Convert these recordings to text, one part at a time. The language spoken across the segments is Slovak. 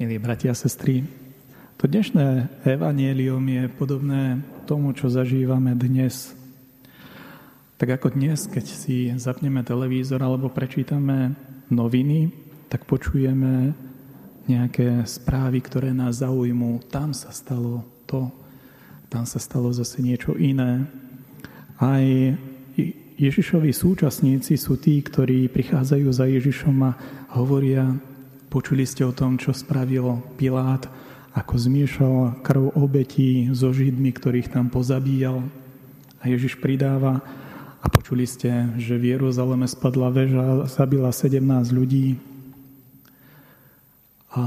Milí bratia a sestry, to dnešné evanielium je podobné tomu, čo zažívame dnes. Tak ako dnes, keď si zapneme televízor alebo prečítame noviny, tak počujeme nejaké správy, ktoré nás zaujmú. Tam sa stalo to, tam sa stalo zase niečo iné. Aj Ježišovi súčasníci sú tí, ktorí prichádzajú za Ježišom a hovoria, Počuli ste o tom, čo spravil Pilát, ako zmiešal krv obetí so Židmi, ktorých tam pozabíjal. A Ježiš pridáva, a počuli ste, že v Jeruzaleme spadla väža a zabila 17 ľudí. A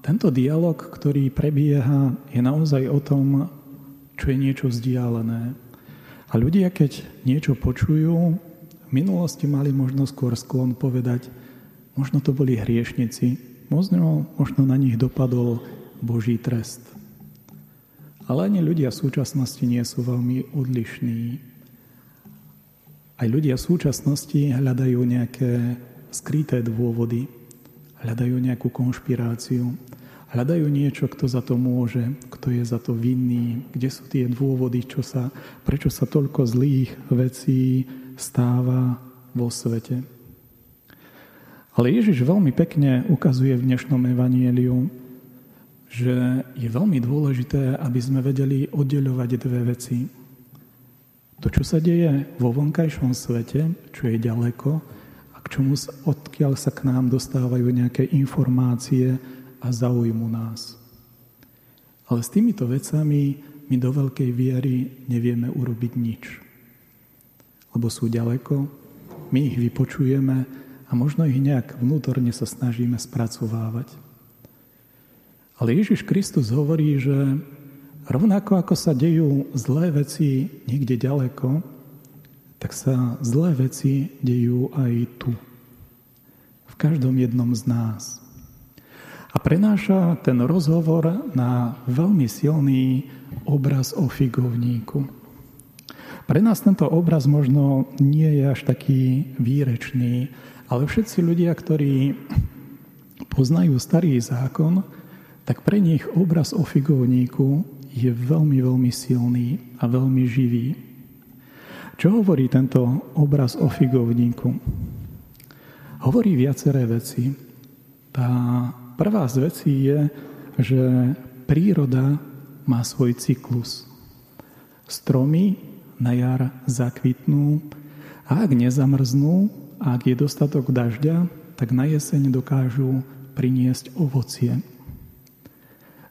tento dialog, ktorý prebieha, je naozaj o tom, čo je niečo vzdialené. A ľudia, keď niečo počujú, v minulosti mali možno skôr sklon povedať, Možno to boli hriešnici, možno, možno na nich dopadol Boží trest. Ale ani ľudia v súčasnosti nie sú veľmi odlišní. Aj ľudia v súčasnosti hľadajú nejaké skryté dôvody, hľadajú nejakú konšpiráciu, hľadajú niečo, kto za to môže, kto je za to vinný, kde sú tie dôvody, čo sa, prečo sa toľko zlých vecí stáva vo svete. Ale Ježiš veľmi pekne ukazuje v dnešnom evanieliu, že je veľmi dôležité, aby sme vedeli oddeľovať dve veci. To, čo sa deje vo vonkajšom svete, čo je ďaleko, a k čomu, odkiaľ sa k nám dostávajú nejaké informácie a zaujímu nás. Ale s týmito vecami my do veľkej viery nevieme urobiť nič. Lebo sú ďaleko, my ich vypočujeme, a možno ich nejak vnútorne sa snažíme spracovávať. Ale Ježiš Kristus hovorí, že rovnako ako sa dejú zlé veci niekde ďaleko, tak sa zlé veci dejú aj tu. V každom jednom z nás. A prenáša ten rozhovor na veľmi silný obraz o figovníku. Pre nás tento obraz možno nie je až taký výrečný, ale všetci ľudia, ktorí poznajú starý zákon, tak pre nich obraz o figovníku je veľmi, veľmi silný a veľmi živý. Čo hovorí tento obraz o figovníku? Hovorí viaceré veci. Tá prvá z vecí je, že príroda má svoj cyklus. Stromy na jar zakvitnú a ak nezamrznú, ak je dostatok dažďa, tak na jeseň dokážu priniesť ovocie.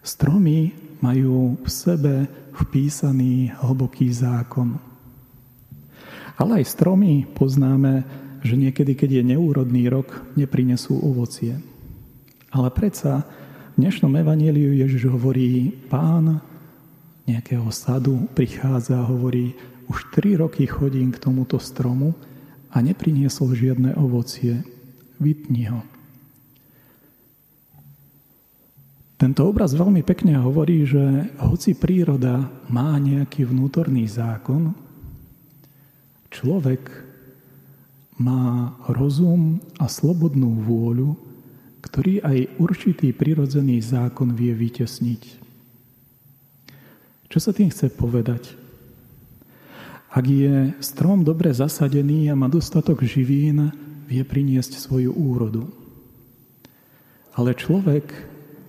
Stromy majú v sebe vpísaný hlboký zákon. Ale aj stromy poznáme, že niekedy, keď je neúrodný rok, neprinesú ovocie. Ale predsa v dnešnom evaníliu Ježiš hovorí, pán nejakého sadu prichádza a hovorí, už tri roky chodím k tomuto stromu a nepriniesol žiadne ovocie. Vytni ho. Tento obraz veľmi pekne hovorí, že hoci príroda má nejaký vnútorný zákon, človek má rozum a slobodnú vôľu, ktorý aj určitý prirodzený zákon vie vytesniť. Čo sa tým chce povedať? Ak je strom dobre zasadený a má dostatok živín, vie priniesť svoju úrodu. Ale človek,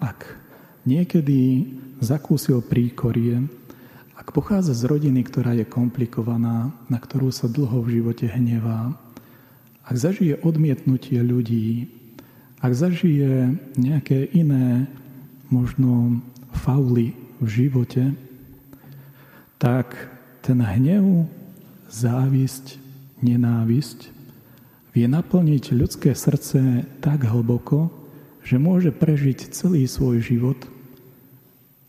ak niekedy zakúsil príkorie, ak pochádza z rodiny, ktorá je komplikovaná, na ktorú sa dlho v živote hnevá, ak zažije odmietnutie ľudí, ak zažije nejaké iné možno fauly v živote, tak ten hnev závisť, nenávisť vie naplniť ľudské srdce tak hlboko, že môže prežiť celý svoj život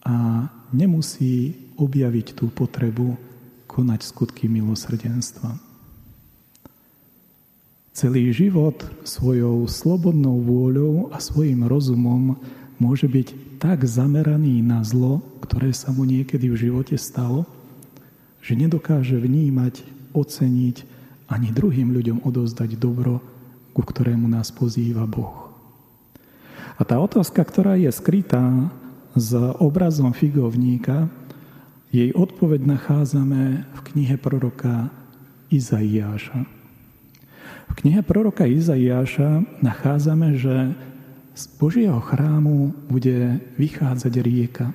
a nemusí objaviť tú potrebu konať skutky milosrdenstva. Celý život svojou slobodnou vôľou a svojim rozumom môže byť tak zameraný na zlo, ktoré sa mu niekedy v živote stalo, že nedokáže vnímať, oceniť ani druhým ľuďom odozdať dobro, ku ktorému nás pozýva Boh. A tá otázka, ktorá je skrytá s obrazom figovníka, jej odpoveď nachádzame v knihe proroka Izaiáša. V knihe proroka Izaiáša nachádzame, že z Božieho chrámu bude vychádzať rieka.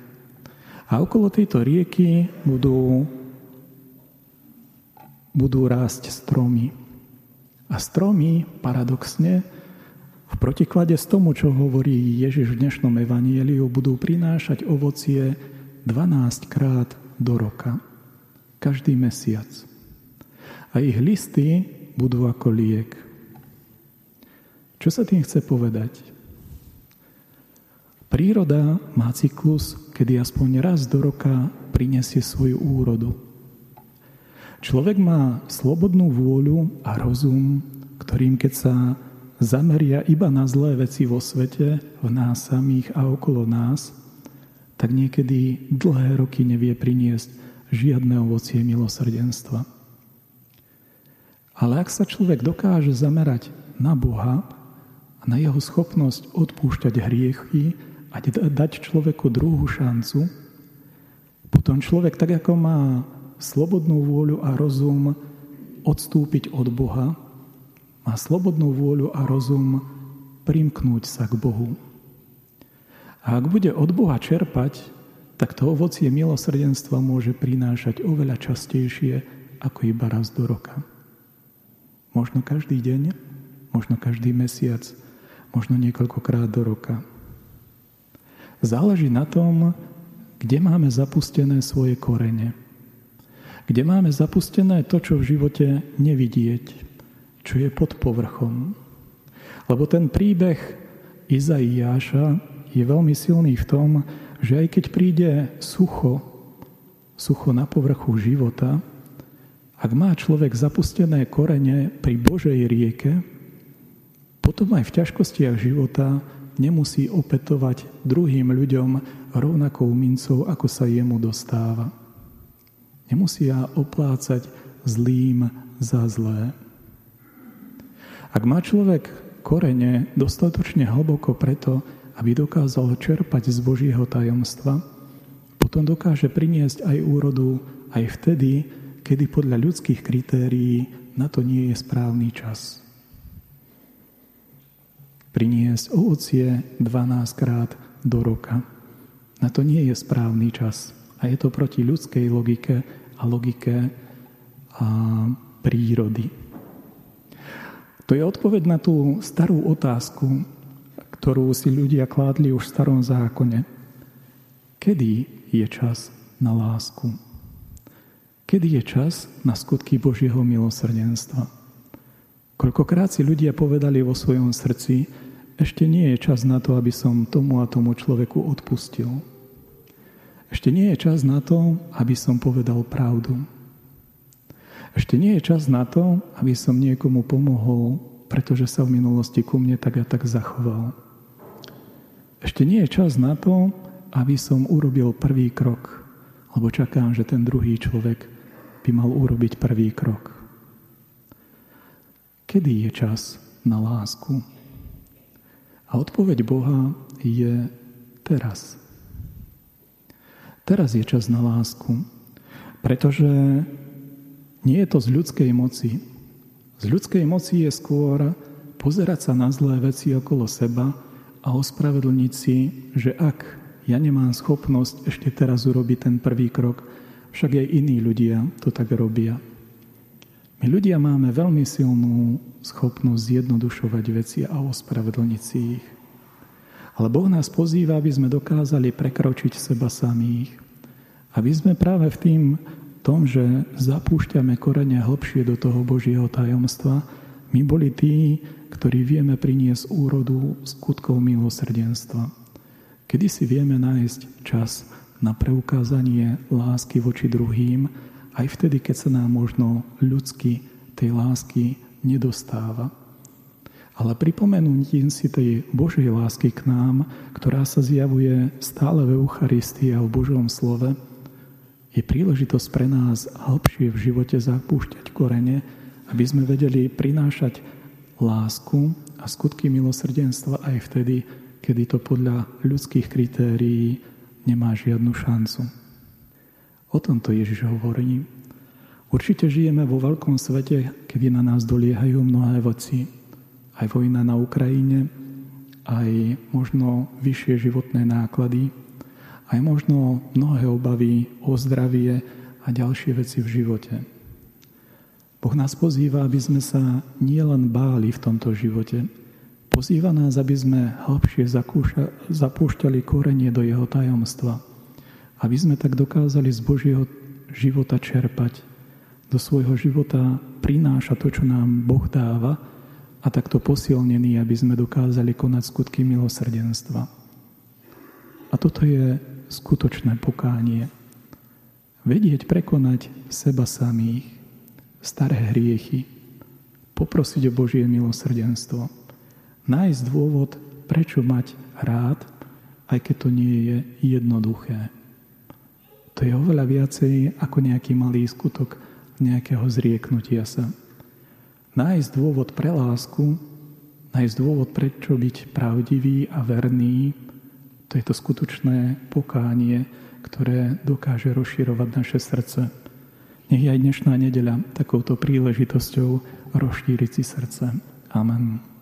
A okolo tejto rieky budú, budú rásť stromy. A stromy, paradoxne, v protiklade s tomu, čo hovorí Ježiš v dnešnom evanieliu, budú prinášať ovocie 12 krát do roka. Každý mesiac. A ich listy budú ako liek. Čo sa tým chce povedať? Príroda má cyklus, kedy aspoň raz do roka prinesie svoju úrodu. Človek má slobodnú vôľu a rozum, ktorým keď sa zameria iba na zlé veci vo svete, v nás samých a okolo nás, tak niekedy dlhé roky nevie priniesť žiadne ovocie milosrdenstva. Ale ak sa človek dokáže zamerať na Boha a na jeho schopnosť odpúšťať hriechy a dať človeku druhú šancu, potom človek tak ako má slobodnú vôľu a rozum odstúpiť od Boha, má slobodnú vôľu a rozum primknúť sa k Bohu. A ak bude od Boha čerpať, tak to ovocie milosrdenstva môže prinášať oveľa častejšie ako iba raz do roka. Možno každý deň, možno každý mesiac, možno niekoľkokrát do roka. Záleží na tom, kde máme zapustené svoje korene. Kde máme zapustené to, čo v živote nevidieť, čo je pod povrchom. Lebo ten príbeh Izaiáša je veľmi silný v tom, že aj keď príde sucho, sucho na povrchu života, ak má človek zapustené korene pri Božej rieke, potom aj v ťažkostiach života nemusí opetovať druhým ľuďom rovnakou mincov, ako sa jemu dostáva. Nemusia oplácať zlým za zlé. Ak má človek korene dostatočne hlboko preto, aby dokázal čerpať z Božieho tajomstva, potom dokáže priniesť aj úrodu aj vtedy, kedy podľa ľudských kritérií na to nie je správny čas. Priniesť ovocie 12 krát do roka. Na to nie je správny čas. A je to proti ľudskej logike a logike a prírody. To je odpoveď na tú starú otázku, ktorú si ľudia kládli už v starom zákone. Kedy je čas na lásku? Kedy je čas na skutky Božieho milosrdenstva? Koľkokrát si ľudia povedali vo svojom srdci, ešte nie je čas na to, aby som tomu a tomu človeku odpustil. Ešte nie je čas na to, aby som povedal pravdu. Ešte nie je čas na to, aby som niekomu pomohol, pretože sa v minulosti ku mne tak a tak zachoval. Ešte nie je čas na to, aby som urobil prvý krok, lebo čakám, že ten druhý človek by mal urobiť prvý krok. Kedy je čas na lásku? A odpoveď Boha je teraz. Teraz je čas na lásku, pretože nie je to z ľudskej moci. Z ľudskej moci je skôr pozerať sa na zlé veci okolo seba a ospravedlniť si, že ak ja nemám schopnosť ešte teraz urobiť ten prvý krok, však aj iní ľudia to tak robia. My ľudia máme veľmi silnú schopnosť zjednodušovať veci a ospravedlniť si ich. Ale Boh nás pozýva, aby sme dokázali prekročiť seba samých. Aby sme práve v tým tom, že zapúšťame korene hlbšie do toho Božieho tajomstva, my boli tí, ktorí vieme priniesť úrodu skutkov milosrdenstva. Kedy si vieme nájsť čas na preukázanie lásky voči druhým, aj vtedy, keď sa nám možno ľudsky tej lásky nedostáva. Ale pripomenutím si tej Božej lásky k nám, ktorá sa zjavuje stále v Eucharistii a v Božom slove, je príležitosť pre nás hĺbšie v živote zapúšťať korene, aby sme vedeli prinášať lásku a skutky milosrdenstva aj vtedy, kedy to podľa ľudských kritérií nemá žiadnu šancu. O tomto Ježiš hovorí. Určite žijeme vo veľkom svete, kedy na nás doliehajú mnohé veci. Aj vojna na Ukrajine, aj možno vyššie životné náklady, aj možno mnohé obavy o zdravie a ďalšie veci v živote. Boh nás pozýva, aby sme sa nielen báli v tomto živote, pozýva nás, aby sme hlbšie zapúšťali korenie do jeho tajomstva, aby sme tak dokázali z Božieho života čerpať, do svojho života prináša to, čo nám Boh dáva a takto posilnený, aby sme dokázali konať skutky milosrdenstva. A toto je skutočné pokánie. Vedieť prekonať seba samých, staré hriechy, poprosiť o Božie milosrdenstvo, nájsť dôvod, prečo mať rád, aj keď to nie je jednoduché. To je oveľa viacej ako nejaký malý skutok nejakého zrieknutia sa. Nájsť dôvod pre lásku, nájsť dôvod, prečo byť pravdivý a verný, to je to skutočné pokánie, ktoré dokáže rozširovať naše srdce nech je aj dnešná nedeľa takouto príležitosťou rozšíriť si srdce. Amen.